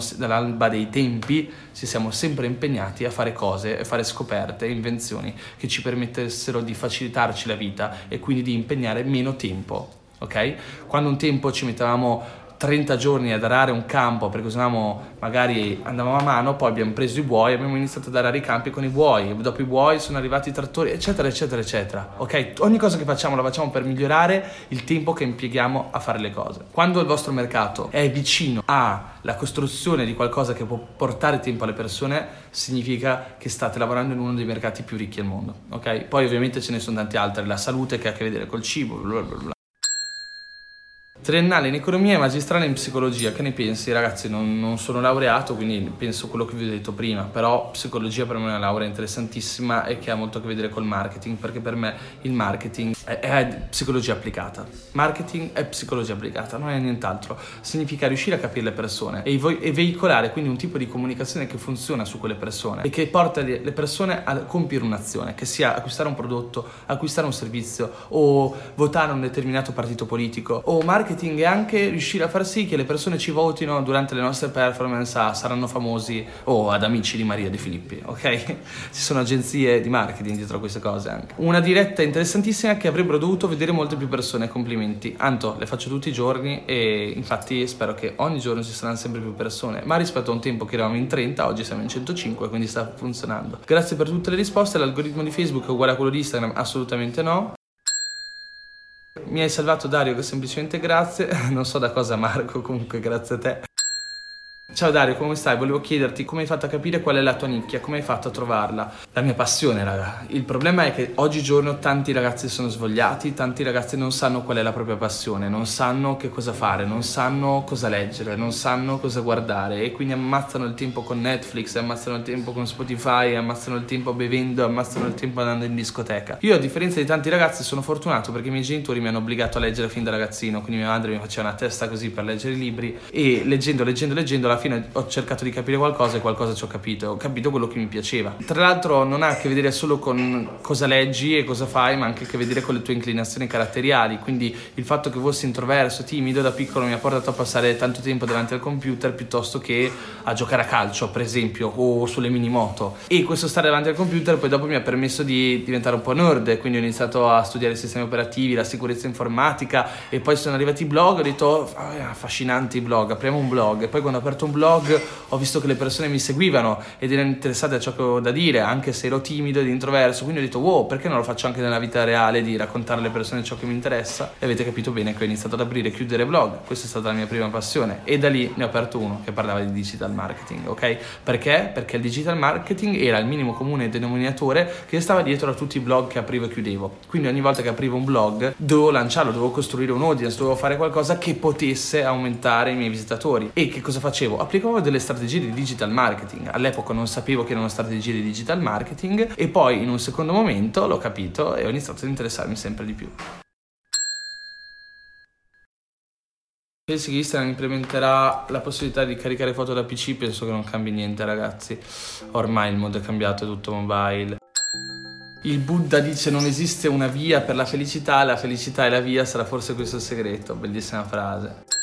dei tempi ci siamo sempre impegnati a fare cose, a fare scoperte, invenzioni che ci permettessero di facilitarci la vita e quindi di impegnare meno tempo, ok? Quando un tempo ci mettevamo 30 giorni ad arare un campo perché usavamo, magari andavamo a mano, poi abbiamo preso i buoi, abbiamo iniziato ad arare i campi con i buoi, dopo i buoi sono arrivati i trattori, eccetera, eccetera, eccetera. Ok? Ogni cosa che facciamo la facciamo per migliorare il tempo che impieghiamo a fare le cose. Quando il vostro mercato è vicino alla costruzione di qualcosa che può portare tempo alle persone, significa che state lavorando in uno dei mercati più ricchi al mondo. Ok? Poi ovviamente ce ne sono tanti altri, la salute che ha a che vedere col cibo, bla bla bla. Triennale in economia e magistrale in psicologia, che ne pensi ragazzi? Non, non, sono laureato, quindi penso quello che vi ho detto prima, però psicologia per me è una laurea interessantissima e che ha molto a che vedere col marketing, perché per me il marketing è, è psicologia applicata. Marketing è psicologia applicata, non è nient'altro. Significa riuscire a capire le persone e, e veicolare quindi un tipo di comunicazione che funziona su quelle persone e che porta le persone a compiere un'azione, che sia acquistare un prodotto, acquistare un servizio o votare un determinato partito politico o marketing marketing è anche riuscire a far sì che le persone ci votino durante le nostre performance a Saranno Famosi o ad Amici di Maria De Filippi, ok? <laughs> Ci sono agenzie di marketing dietro a queste cose anche. Una diretta interessantissima che avrebbero dovuto vedere molte più persone, complimenti. Anto, le faccio tutti i giorni e infatti spero che ogni giorno ci saranno sempre più persone, ma rispetto a un tempo che eravamo in 30, oggi siamo in 105, quindi sta funzionando. Grazie per tutte le risposte, l'algoritmo di Facebook è uguale a quello di Instagram? Assolutamente no. Mi hai salvato Dario, semplicemente grazie. <laughs> Non so da cosa Marco, comunque grazie a te. Ciao Dario, come stai? Volevo chiederti come hai fatto a capire qual è la tua nicchia, come hai fatto a trovarla. La mia passione, raga. Il problema è che oggigiorno tanti ragazzi sono svogliati, tanti ragazzi non sanno qual è la propria passione, non sanno che cosa fare, non sanno cosa leggere, non sanno cosa guardare e quindi ammazzano il tempo con Netflix, ammazzano il tempo con Spotify, ammazzano il tempo bevendo, ammazzano il tempo andando in discoteca. Io a differenza di tanti ragazzi sono fortunato perché i miei genitori mi hanno obbligato a leggere fin da ragazzino, quindi mia madre mi faceva una testa così per leggere i libri e leggendo, leggendo, leggendo alla fine ho cercato di capire qualcosa e qualcosa ci ho capito, ho capito quello che mi piaceva. Tra l'altro non ha a che vedere solo con cosa leggi e cosa fai, ma anche a che vedere con le tue inclinazioni caratteriali, quindi il fatto che fossi introverso, timido da piccolo mi ha portato a passare tanto tempo davanti al computer piuttosto che a giocare a calcio, per esempio, o sulle mini moto. E questo stare davanti al computer poi dopo mi ha permesso di diventare un po' nerd, quindi ho iniziato a studiare i sistemi operativi, la sicurezza informatica. E poi sono arrivati i blog, ho detto oh, affascinanti i blog, apriamo un blog. E poi quando ho aperto un blog ho visto che le persone mi seguivano ed erano interessate a ciò che ho da dire, anche se ero timido ed introverso, quindi ho detto wow, perché non lo faccio anche nella vita reale di raccontare alle persone ciò che mi interessa? E avete capito bene che ho iniziato ad aprire e chiudere blog, questa è stata la mia prima passione e da lì ne ho aperto uno che parlava di digital marketing, ok? Perché? Perché il digital marketing era il minimo comune denominatore che stava dietro a tutti i blog che aprivo e chiudevo. Quindi ogni volta che aprivo un blog dovevo lanciarlo, dovevo costruire un audience, dovevo fare qualcosa che potesse aumentare i miei visitatori. E che cosa facevo? Applicavo delle strategie di digital marketing. All'epoca non sapevo che erano strategie di digital marketing e poi in un secondo momento l'ho capito e ho iniziato ad interessarmi sempre di più. Pensi che Instagram implementerà la possibilità di caricare foto da PC? Penso che non cambi niente ragazzi, ormai il mondo è cambiato, è tutto mobile. Il Buddha dice non esiste una via per la felicità, la felicità è la via, sarà forse questo il segreto, bellissima frase.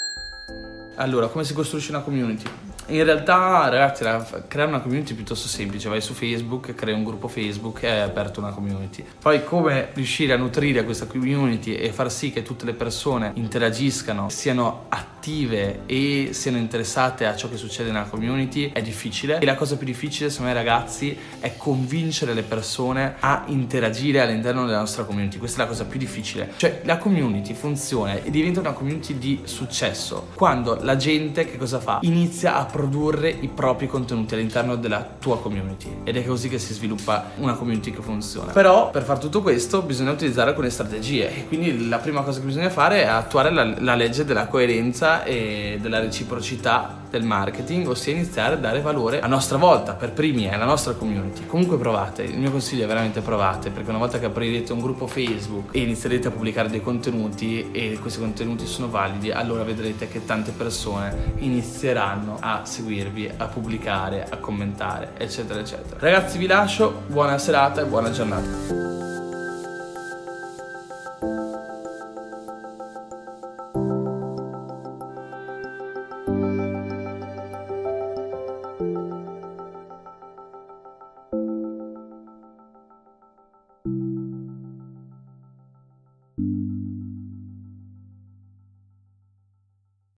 Allora, come si costruisce una community? In realtà, ragazzi, creare una community è piuttosto semplice. Vai su Facebook, crei un gruppo Facebook e hai aperto una community. Poi, come riuscire a nutrire questa community e far sì che tutte le persone interagiscano, siano attive e siano interessate a ciò che succede nella community è difficile. E la cosa più difficile, secondo me, ragazzi, è convincere le persone a interagire all'interno della nostra community. Questa è la cosa più difficile. Cioè, la community funziona e diventa una community di successo quando la gente che cosa fa? Inizia a produrre i propri contenuti all'interno della tua community ed è così che si sviluppa una community che funziona. Però per fare tutto questo bisogna utilizzare alcune strategie e quindi la prima cosa che bisogna fare è attuare la, la legge della coerenza e della reciprocità del marketing, ossia iniziare a dare valore a nostra volta, per primi, alla nostra community. Comunque provate, il mio consiglio è veramente provate, perché una volta che aprirete un gruppo Facebook e inizierete a pubblicare dei contenuti e questi contenuti sono validi, allora vedrete che tante persone inizieranno a seguirvi, a pubblicare, a commentare, eccetera, eccetera. Ragazzi vi lascio, buona serata e buona giornata.